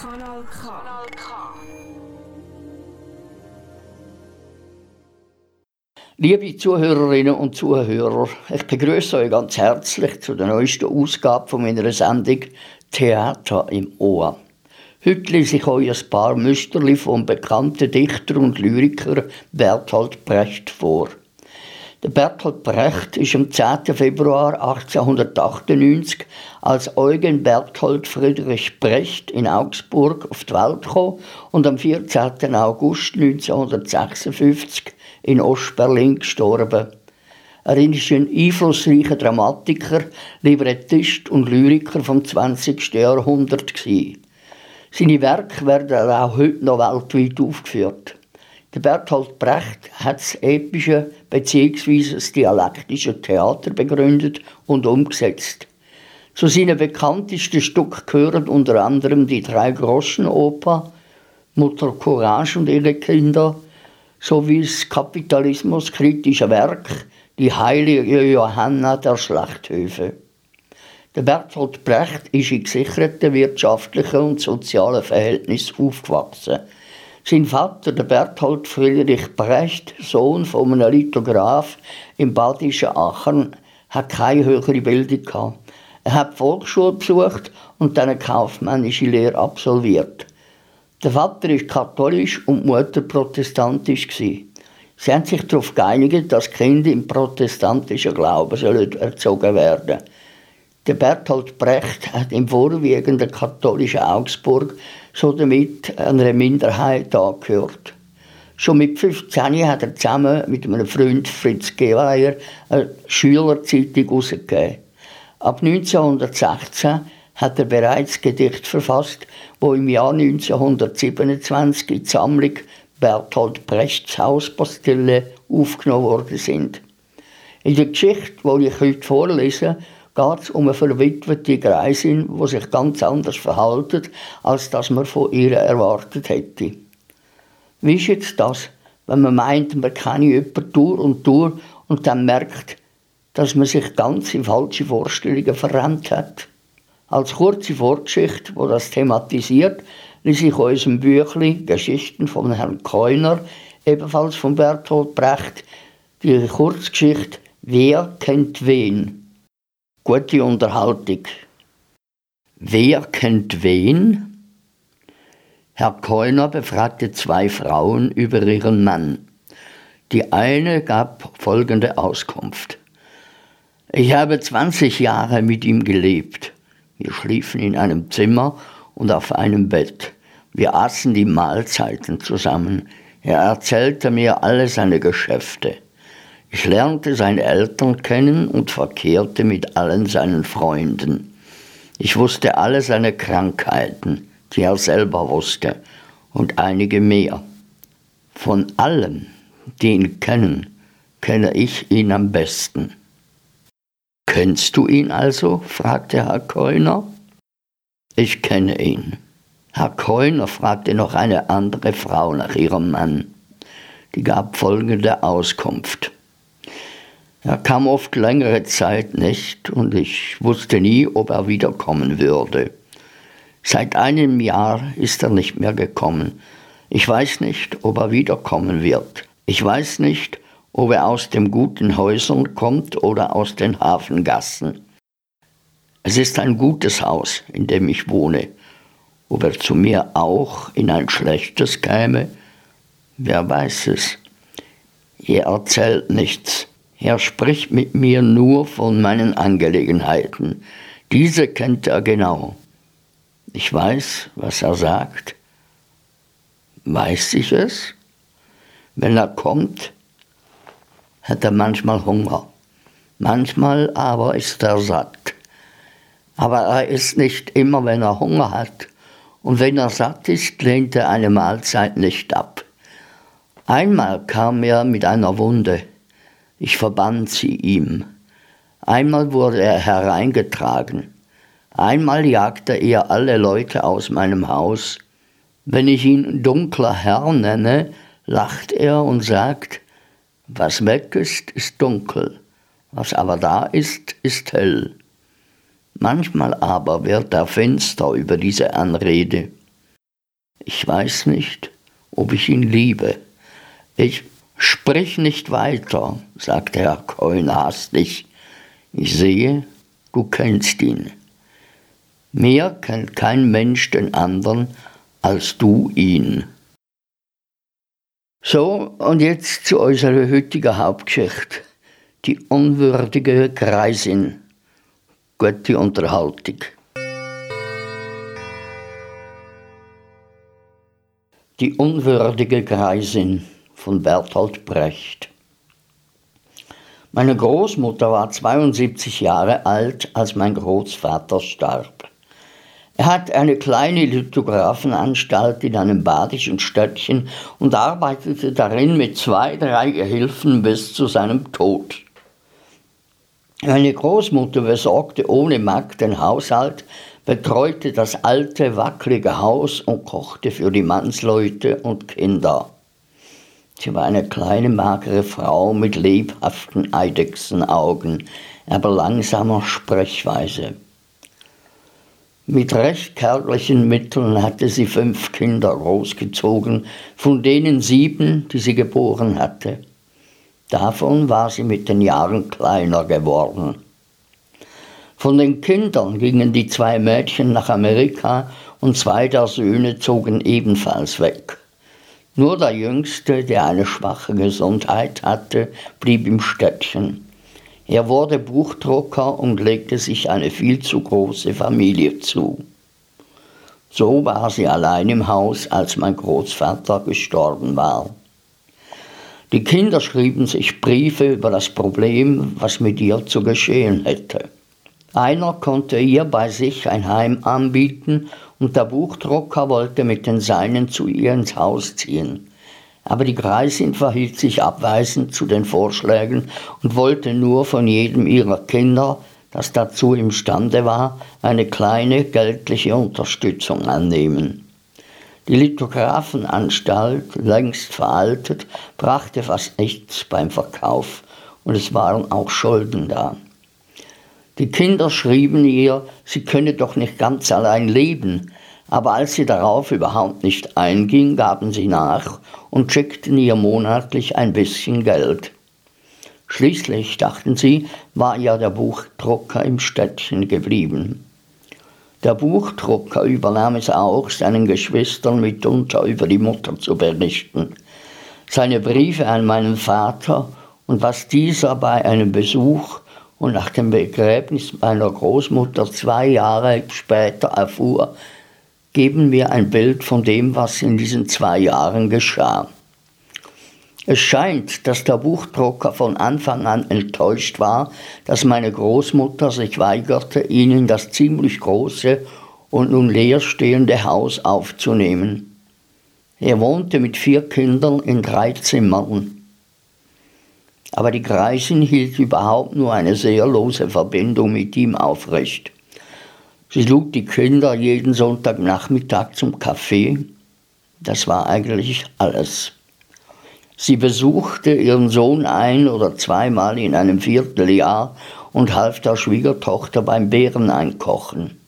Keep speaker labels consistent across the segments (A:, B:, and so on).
A: Kanal K. Kanal K.
B: Liebe Zuhörerinnen und Zuhörer, ich begrüße euch ganz herzlich zu der neuesten Ausgabe von meiner Sendung Theater im Ohr. Heute lese ich euch ein paar Müsterli vom bekannten Dichter und Lyriker Bertolt Brecht vor. Der Bertolt Brecht ist am 10. Februar 1898 als Eugen Berthold Friedrich Brecht in Augsburg auf die Welt gekommen und am 14. August 1956 in Ostberlin gestorben. Er ist ein einflussreicher Dramatiker, Librettist und Lyriker vom 20. Jahrhundert. Seine Werke werden auch heute noch weltweit aufgeführt. Der Bertolt Brecht hat das epische bzw. das dialektische Theater begründet und umgesetzt. Zu seinen bekanntesten Stücken gehören unter anderem die drei Groschenoper, Mutter Courage und ihre Kinder, sowie das kapitalismuskritische Werk Die heilige Johanna der Schlachthöfe. Der Bertolt Brecht ist in gesicherten wirtschaftlichen und sozialen Verhältnissen aufgewachsen. Sein Vater, der Berthold Friedrich Brecht, Sohn von einem Lithograph im badischen Aachen, hat keine höhere Bildung gehabt. Er hat Volksschule besucht und dann eine kaufmännische Lehre absolviert. Der Vater ist katholisch und die Mutter protestantisch Sie haben sich darauf geeinigt, dass Kinder im protestantischen Glauben erzogen werden. Der Bertolt Brecht hat im vorwiegenden katholischen Augsburg so damit einer Minderheit angehört. Schon mit 15 hat er zusammen mit einem Freund Fritz Geweier eine Schülerzeitung herausgegeben. Ab 1916 hat er bereits Gedicht verfasst, wo im Jahr 1927 in die Sammlung Bertolt Brechts Hauspostille aufgenommen worden sind. In der Geschichte, die ich heute vorlese, geht es um eine verwitwete Greisin, die sich ganz anders verhält, als das man von ihr erwartet hätte. Wie ist jetzt das, wenn man meint, man kenne jemanden durch und durch und dann merkt, dass man sich ganz in falsche Vorstellungen verrennt hat? Als kurze Vorgeschichte, wo das thematisiert, ließ ich unserem Büchlein Geschichten von Herrn Keuner, ebenfalls von Bertolt Brecht, die Kurzgeschichte Wer kennt wen gute Unterhaltung. Wer kennt wen? Herr Keuner befragte zwei Frauen über ihren Mann. Die eine gab folgende Auskunft. Ich habe 20 Jahre mit ihm gelebt. Wir schliefen in einem Zimmer und auf einem Bett. Wir aßen die Mahlzeiten zusammen. Er erzählte mir alle seine Geschäfte. Ich lernte seine Eltern kennen und verkehrte mit allen seinen Freunden. Ich wusste alle seine Krankheiten, die er selber wusste, und einige mehr. Von allen, die ihn kennen, kenne ich ihn am besten. Kennst du ihn also? fragte Herr Keuner. Ich kenne ihn. Herr Keuner fragte noch eine andere Frau nach ihrem Mann. Die gab folgende Auskunft. Er kam oft längere Zeit nicht und ich wusste nie, ob er wiederkommen würde. Seit einem Jahr ist er nicht mehr gekommen. Ich weiß nicht, ob er wiederkommen wird. Ich weiß nicht, ob er aus den guten Häusern kommt oder aus den Hafengassen. Es ist ein gutes Haus, in dem ich wohne. Ob er zu mir auch in ein schlechtes käme, wer weiß es. Er erzählt nichts. Er spricht mit mir nur von meinen Angelegenheiten. Diese kennt er genau. Ich weiß, was er sagt. Weiß ich es? Wenn er kommt, hat er manchmal Hunger. Manchmal aber ist er satt. Aber er ist nicht immer, wenn er Hunger hat. Und wenn er satt ist, lehnt er eine Mahlzeit nicht ab. Einmal kam er mit einer Wunde. Ich verband sie ihm. Einmal wurde er hereingetragen. Einmal jagte er alle Leute aus meinem Haus. Wenn ich ihn dunkler Herr nenne, lacht er und sagt, was weg ist, ist dunkel, Was aber da ist, ist hell. Manchmal aber wird er finster über diese Anrede. Ich weiß nicht, ob ich ihn liebe. Ich sprich nicht weiter, sagte Herr Coyne hastig. Ich sehe, du kennst ihn. Mehr kennt kein Mensch den anderen als du ihn. So, und jetzt zu unserer heutigen Hauptgeschichte. Die unwürdige Greisin. Gute Unterhaltung. Die unwürdige Greisin von Bertolt Brecht. Meine Großmutter war 72 Jahre alt, als mein Großvater starb. Er hat eine kleine Lithographenanstalt in einem badischen Städtchen und arbeitete darin mit zwei, drei Gehilfen bis zu seinem Tod. Meine Großmutter besorgte ohne Magd den Haushalt, betreute das alte, wackelige Haus und kochte für die Mannsleute und Kinder. Sie war eine kleine, magere Frau mit lebhaften Eidechsenaugen, aber langsamer Sprechweise. Mit recht kärglichen Mitteln hatte sie fünf Kinder großgezogen, von denen sieben, die sie geboren hatte. Davon war sie mit den Jahren kleiner geworden. Von den Kindern gingen die zwei Mädchen nach Amerika und zwei der Söhne zogen ebenfalls weg. Nur der Jüngste, der eine schwache Gesundheit hatte, blieb im Städtchen. Er wurde Buchdrucker und legte sich eine viel zu große Familie zu. So war sie allein im Haus, als mein Großvater gestorben war. Die Kinder schrieben sich Briefe über das Problem, was mit ihr zu geschehen hätte. Einer konnte ihr bei sich ein Heim anbieten und der Buchdrucker wollte mit den Seinen zu ihr ins Haus ziehen. Aber die Greisin verhielt sich abweisend zu den Vorschlägen und wollte nur von jedem ihrer Kinder, das dazu imstande war, eine kleine geldliche Unterstützung annehmen. Die Lithographenanstalt, längst veraltet, brachte fast nichts beim Verkauf und es waren auch Schulden da. Die Kinder schrieben ihr, sie könne doch nicht ganz allein leben, aber als sie darauf überhaupt nicht einging, gaben sie nach und schickten ihr monatlich ein bisschen Geld. Schließlich, dachten sie, war ja der Buchdrucker im Städtchen geblieben. Der Buchdrucker übernahm es auch, seinen Geschwistern mitunter über die Mutter zu berichten. Seine Briefe an meinen Vater und was dieser bei einem Besuch und nach dem Begräbnis meiner Großmutter zwei Jahre später erfuhr, geben mir ein Bild von dem, was in diesen zwei Jahren geschah. Es scheint, dass der Buchdrucker von Anfang an enttäuscht war, dass meine Großmutter sich weigerte, ihn in das ziemlich große und nun leerstehende Haus aufzunehmen. Er wohnte mit vier Kindern in drei Zimmern. Aber die Greisin hielt überhaupt nur eine sehr lose Verbindung mit ihm aufrecht. Sie lud die Kinder jeden Sonntagnachmittag zum Kaffee. Das war eigentlich alles. Sie besuchte ihren Sohn ein oder zweimal in einem Vierteljahr und half der Schwiegertochter beim Bäreneinkochen.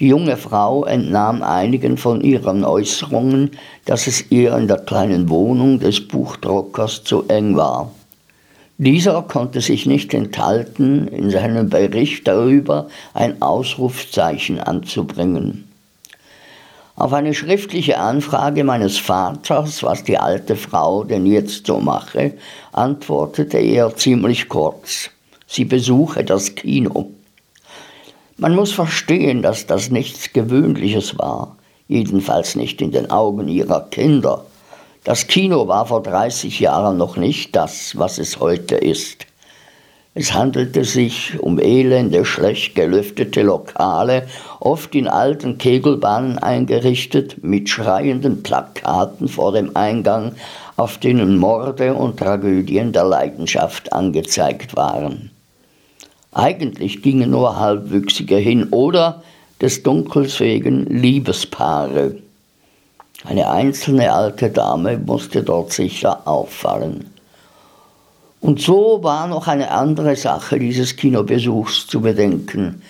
B: Die junge Frau entnahm einigen von ihren Äußerungen, dass es ihr in der kleinen Wohnung des Buchdruckers zu eng war. Dieser konnte sich nicht enthalten, in seinem Bericht darüber ein Ausrufzeichen anzubringen. Auf eine schriftliche Anfrage meines Vaters, was die alte Frau denn jetzt so mache, antwortete er ziemlich kurz. Sie besuche das Kino. Man muss verstehen, dass das nichts Gewöhnliches war, jedenfalls nicht in den Augen ihrer Kinder. Das Kino war vor 30 Jahren noch nicht das, was es heute ist. Es handelte sich um elende, schlecht gelüftete Lokale, oft in alten Kegelbahnen eingerichtet, mit schreienden Plakaten vor dem Eingang, auf denen Morde und Tragödien der Leidenschaft angezeigt waren. Eigentlich gingen nur Halbwüchsige hin oder des Dunkels wegen Liebespaare. Eine einzelne alte Dame musste dort sicher auffallen. Und so war noch eine andere Sache dieses Kinobesuchs zu bedenken.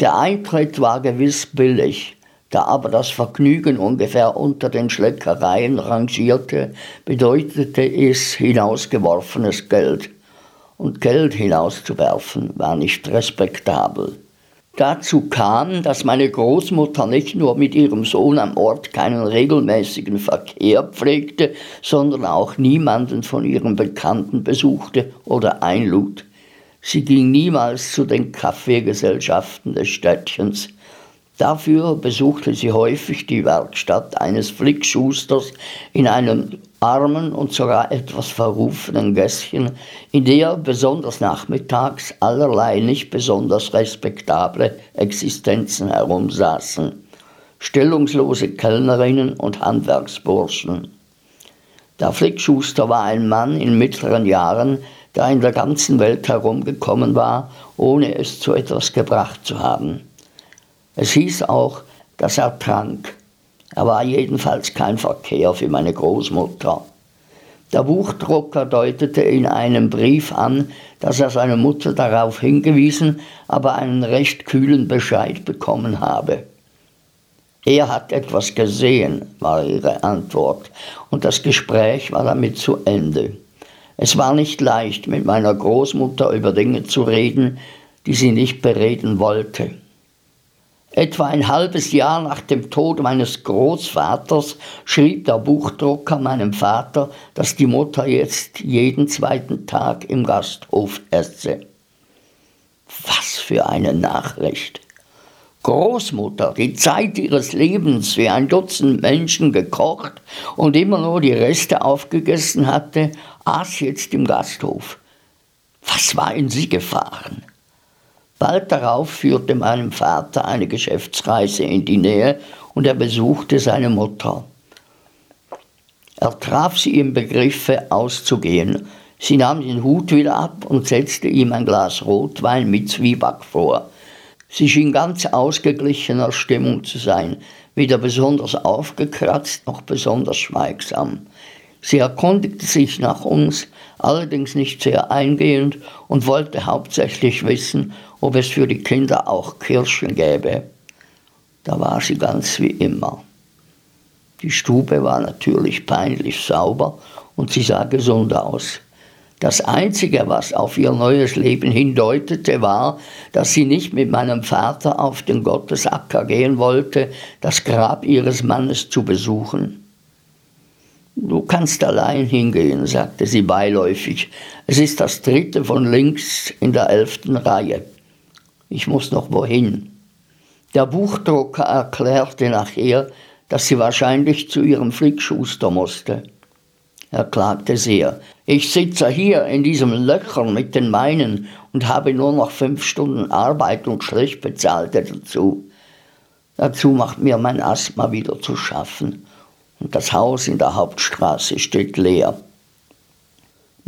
B: Der Eintritt war gewiss billig, da aber das Vergnügen ungefähr unter den Schleckereien rangierte, bedeutete es hinausgeworfenes Geld. Und Geld hinauszuwerfen war nicht respektabel. Dazu kam, dass meine Großmutter nicht nur mit ihrem Sohn am Ort keinen regelmäßigen Verkehr pflegte, sondern auch niemanden von ihren Bekannten besuchte oder einlud. Sie ging niemals zu den Kaffeegesellschaften des Städtchens. Dafür besuchte sie häufig die Werkstatt eines Flickschusters in einem armen und sogar etwas verrufenen Gässchen, in der besonders nachmittags allerlei nicht besonders respektable Existenzen herumsaßen. Stellungslose Kellnerinnen und Handwerksburschen. Der Flickschuster war ein Mann in mittleren Jahren, der in der ganzen Welt herumgekommen war, ohne es zu etwas gebracht zu haben. Es hieß auch, dass er trank. Er war jedenfalls kein Verkehr für meine Großmutter. Der Buchdrucker deutete in einem Brief an, dass er seine Mutter darauf hingewiesen, aber einen recht kühlen Bescheid bekommen habe. Er hat etwas gesehen, war ihre Antwort, und das Gespräch war damit zu Ende. Es war nicht leicht, mit meiner Großmutter über Dinge zu reden, die sie nicht bereden wollte. Etwa ein halbes Jahr nach dem Tod meines Großvaters schrieb der Buchdrucker meinem Vater, dass die Mutter jetzt jeden zweiten Tag im Gasthof esse. Was für eine Nachricht! Großmutter, die Zeit ihres Lebens wie ein Dutzend Menschen gekocht und immer nur die Reste aufgegessen hatte, aß jetzt im Gasthof. Was war in sie gefahren? Bald darauf führte meinem Vater eine Geschäftsreise in die Nähe und er besuchte seine Mutter. Er traf sie im Begriffe auszugehen. Sie nahm den Hut wieder ab und setzte ihm ein Glas Rotwein mit Zwieback vor. Sie schien ganz ausgeglichener Stimmung zu sein, weder besonders aufgekratzt noch besonders schweigsam. Sie erkundigte sich nach uns, allerdings nicht sehr eingehend und wollte hauptsächlich wissen, ob es für die Kinder auch Kirschen gäbe. Da war sie ganz wie immer. Die Stube war natürlich peinlich sauber und sie sah gesund aus. Das Einzige, was auf ihr neues Leben hindeutete, war, dass sie nicht mit meinem Vater auf den Gottesacker gehen wollte, das Grab ihres Mannes zu besuchen. Du kannst allein hingehen, sagte sie beiläufig. Es ist das dritte von links in der elften Reihe. Ich muss noch wohin. Der Buchdrucker erklärte nachher, dass sie wahrscheinlich zu ihrem Flickschuster musste. Er klagte sehr. Ich sitze hier in diesem Löchern mit den meinen und habe nur noch fünf Stunden Arbeit und schlecht bezahlte dazu. Dazu macht mir mein Asthma wieder zu schaffen und das Haus in der Hauptstraße steht leer.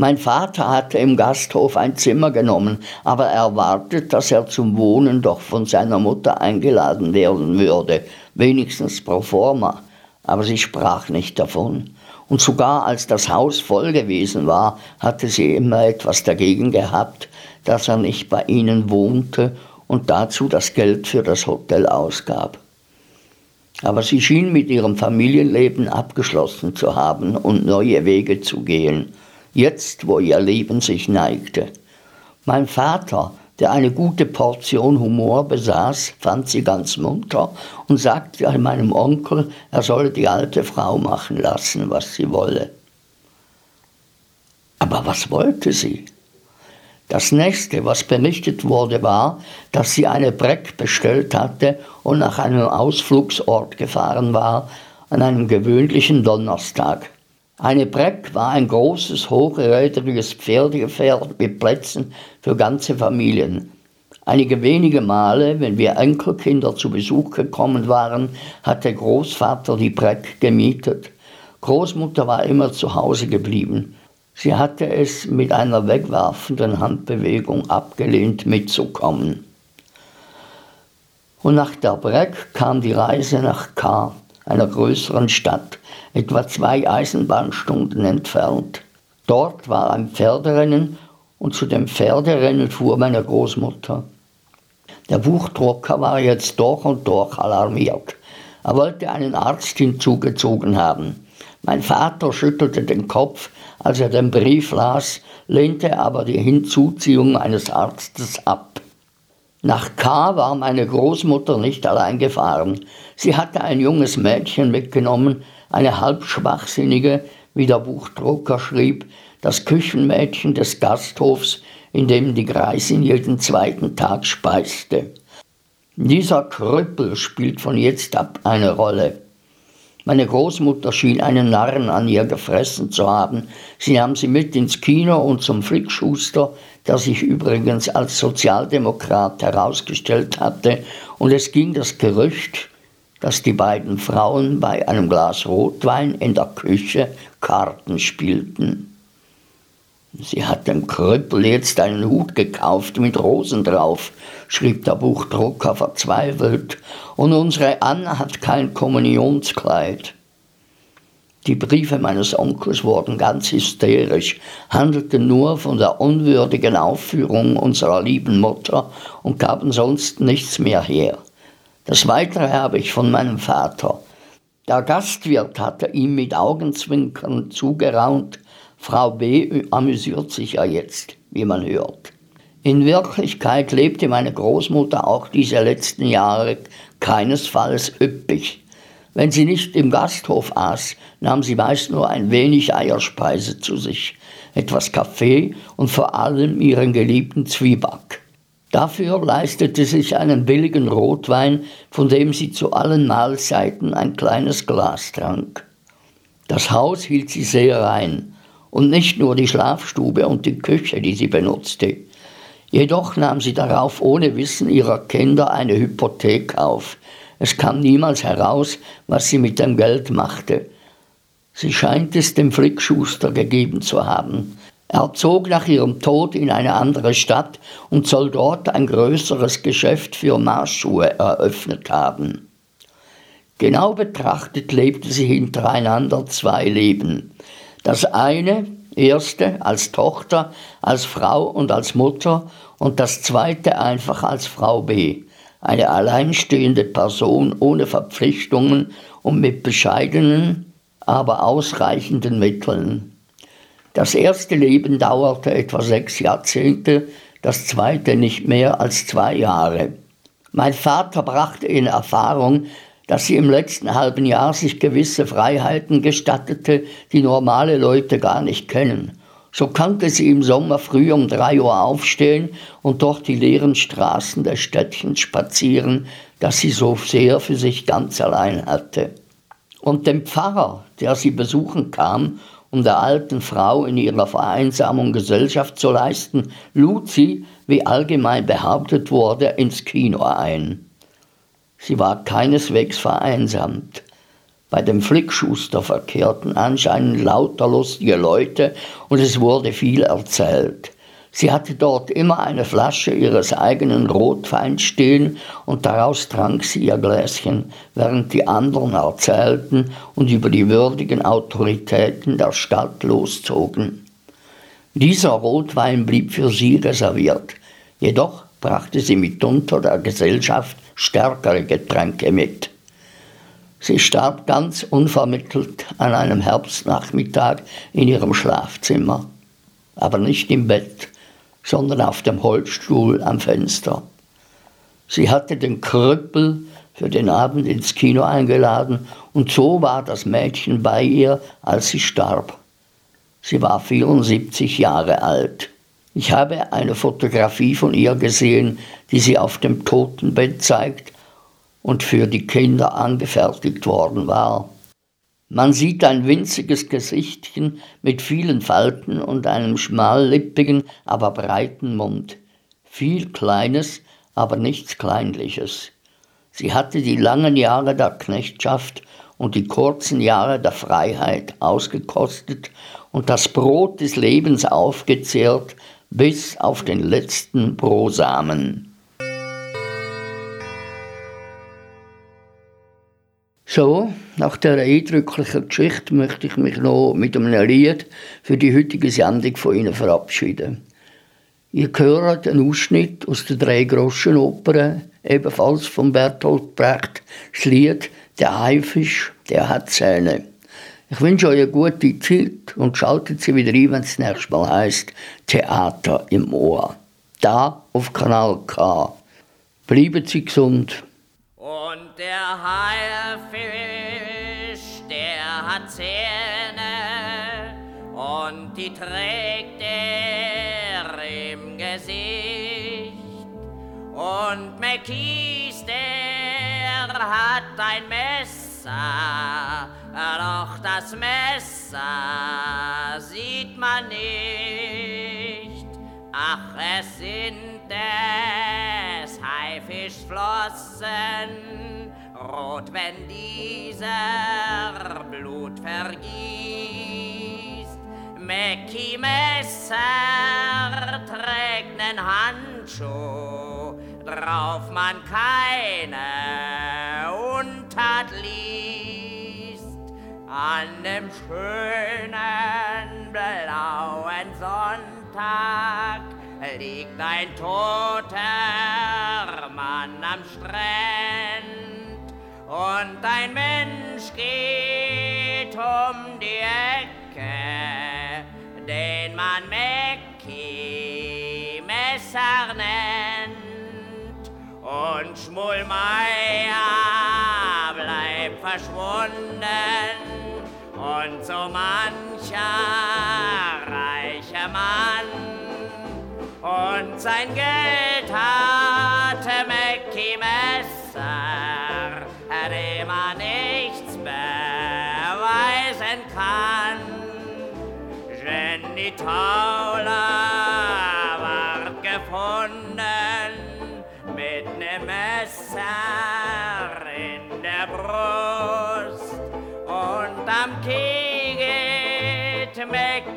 B: Mein Vater hatte im Gasthof ein Zimmer genommen, aber er erwartet, dass er zum Wohnen doch von seiner Mutter eingeladen werden würde, wenigstens pro forma. Aber sie sprach nicht davon. Und sogar als das Haus voll gewesen war, hatte sie immer etwas dagegen gehabt, dass er nicht bei ihnen wohnte und dazu das Geld für das Hotel ausgab. Aber sie schien mit ihrem Familienleben abgeschlossen zu haben und neue Wege zu gehen, jetzt wo ihr Leben sich neigte. Mein Vater, der eine gute Portion Humor besaß, fand sie ganz munter und sagte meinem Onkel, er solle die alte Frau machen lassen, was sie wolle. Aber was wollte sie? Das nächste, was berichtet wurde, war, dass sie eine Breck bestellt hatte und nach einem Ausflugsort gefahren war, an einem gewöhnlichen Donnerstag. Eine Breck war ein großes, hochrädriges Pferdegefährt mit Plätzen für ganze Familien. Einige wenige Male, wenn wir Enkelkinder zu Besuch gekommen waren, hatte Großvater die Breck gemietet. Großmutter war immer zu Hause geblieben. Sie hatte es mit einer wegwerfenden Handbewegung abgelehnt, mitzukommen. Und nach der Breck kam die Reise nach K, einer größeren Stadt, etwa zwei Eisenbahnstunden entfernt. Dort war ein Pferderennen und zu dem Pferderennen fuhr meine Großmutter. Der Buchdrucker war jetzt durch und durch alarmiert. Er wollte einen Arzt hinzugezogen haben. Mein Vater schüttelte den Kopf, als er den Brief las, lehnte aber die Hinzuziehung eines Arztes ab. Nach K war meine Großmutter nicht allein gefahren. Sie hatte ein junges Mädchen mitgenommen, eine halb schwachsinnige, wie der Buchdrucker schrieb, das Küchenmädchen des Gasthofs, in dem die Greisin jeden zweiten Tag speiste. Dieser Krüppel spielt von jetzt ab eine Rolle. Meine Großmutter schien einen Narren an ihr gefressen zu haben. Sie nahm sie mit ins Kino und zum Flickschuster, der sich übrigens als Sozialdemokrat herausgestellt hatte, und es ging das Gerücht, dass die beiden Frauen bei einem Glas Rotwein in der Küche Karten spielten. Sie hat dem Krüppel jetzt einen Hut gekauft mit Rosen drauf, schrieb der Buchdrucker verzweifelt, und unsere Anna hat kein Kommunionskleid. Die Briefe meines Onkels wurden ganz hysterisch, handelten nur von der unwürdigen Aufführung unserer lieben Mutter und gaben sonst nichts mehr her. Das Weitere habe ich von meinem Vater. Der Gastwirt hatte ihm mit Augenzwinkern zugeraunt, Frau B. amüsiert sich ja jetzt, wie man hört. In Wirklichkeit lebte meine Großmutter auch diese letzten Jahre keinesfalls üppig. Wenn sie nicht im Gasthof aß, nahm sie meist nur ein wenig Eierspeise zu sich, etwas Kaffee und vor allem ihren geliebten Zwieback. Dafür leistete sich einen billigen Rotwein, von dem sie zu allen Mahlzeiten ein kleines Glas trank. Das Haus hielt sie sehr rein, und nicht nur die Schlafstube und die Küche, die sie benutzte. Jedoch nahm sie darauf ohne Wissen ihrer Kinder eine Hypothek auf. Es kam niemals heraus, was sie mit dem Geld machte. Sie scheint es dem Flickschuster gegeben zu haben. Er zog nach ihrem Tod in eine andere Stadt und soll dort ein größeres Geschäft für Marschschuhe eröffnet haben. Genau betrachtet lebte sie hintereinander zwei Leben. Das eine, erste als Tochter, als Frau und als Mutter und das zweite einfach als Frau B. Eine alleinstehende Person ohne Verpflichtungen und mit bescheidenen, aber ausreichenden Mitteln. Das erste Leben dauerte etwa sechs Jahrzehnte, das zweite nicht mehr als zwei Jahre. Mein Vater brachte in Erfahrung, dass sie im letzten halben Jahr sich gewisse Freiheiten gestattete, die normale Leute gar nicht kennen. So konnte sie im Sommer früh um drei Uhr aufstehen und durch die leeren Straßen des Städtchens spazieren, das sie so sehr für sich ganz allein hatte. Und dem Pfarrer, der sie besuchen kam, um der alten Frau in ihrer Vereinsamung Gesellschaft zu leisten, lud sie, wie allgemein behauptet wurde, ins Kino ein. Sie war keineswegs vereinsamt. Bei dem Flickschuster verkehrten anscheinend lauter lustige Leute und es wurde viel erzählt. Sie hatte dort immer eine Flasche ihres eigenen Rotweins stehen und daraus trank sie ihr Gläschen, während die anderen erzählten und über die würdigen Autoritäten der Stadt loszogen. Dieser Rotwein blieb für sie reserviert, jedoch brachte sie mitunter der Gesellschaft stärkere Getränke mit. Sie starb ganz unvermittelt an einem Herbstnachmittag in ihrem Schlafzimmer, aber nicht im Bett, sondern auf dem Holzstuhl am Fenster. Sie hatte den Krüppel für den Abend ins Kino eingeladen und so war das Mädchen bei ihr, als sie starb. Sie war 74 Jahre alt. Ich habe eine Fotografie von ihr gesehen, die sie auf dem Totenbett zeigt und für die Kinder angefertigt worden war. Man sieht ein winziges Gesichtchen mit vielen Falten und einem schmallippigen, aber breiten Mund. Viel Kleines, aber nichts Kleinliches. Sie hatte die langen Jahre der Knechtschaft und die kurzen Jahre der Freiheit ausgekostet und das Brot des Lebens aufgezehrt, bis auf den letzten Brosamen. So, Nach dieser eindrücklichen Geschichte möchte ich mich noch mit einem Lied für die heutige Sendung von Ihnen verabschieden. Ihr hört einen Ausschnitt aus der Drei-Groschen-Oper, ebenfalls von Bertolt Brecht, das Lied «Der Haifisch, der hat Zähne». Ich wünsche euch eine gute Zeit und schaltet sie wieder ein, wenn es das nächste Mal heisst Theater im Ohr. Da auf Kanal K. Bleiben Sie gesund.
C: Und der Haifisch, der hat Zähne und die trägt er im Gesicht. Und McKees, der hat ein Messer doch das Messer sieht man nicht. Ach, es sind es Haifischflossen, rot, wenn dieser Blut vergießt. Mäcki Messer trägt nen Handschuh, drauf man keine Untat liest. An dem schönen blauen Sonntag liegt ein toter Mann am Strand. Und ein Mensch geht um die Ecke, den man Mäcki Messer nennt. Und Schmullmeier bleibt verschwunden und so mancher reicher Mann und sein Geld hatte Mackie Messer, dem man nichts beweisen kann. Jenny Tauler ward gefunden mit nem Messer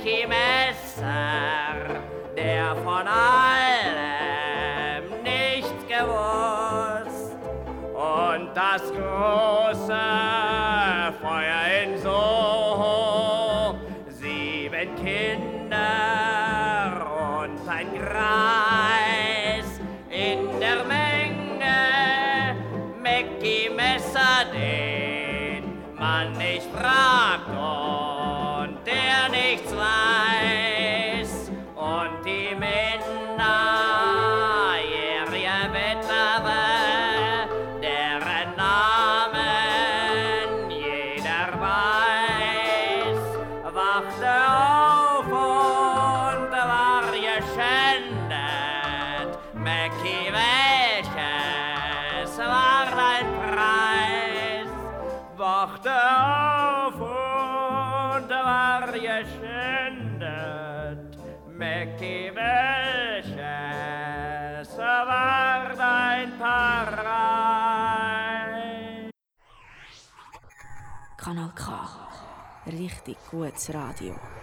C: Mäcki Messer, der von allem nichts gewusst. Und das große und
A: Kanal K. Richtig gutes Radio.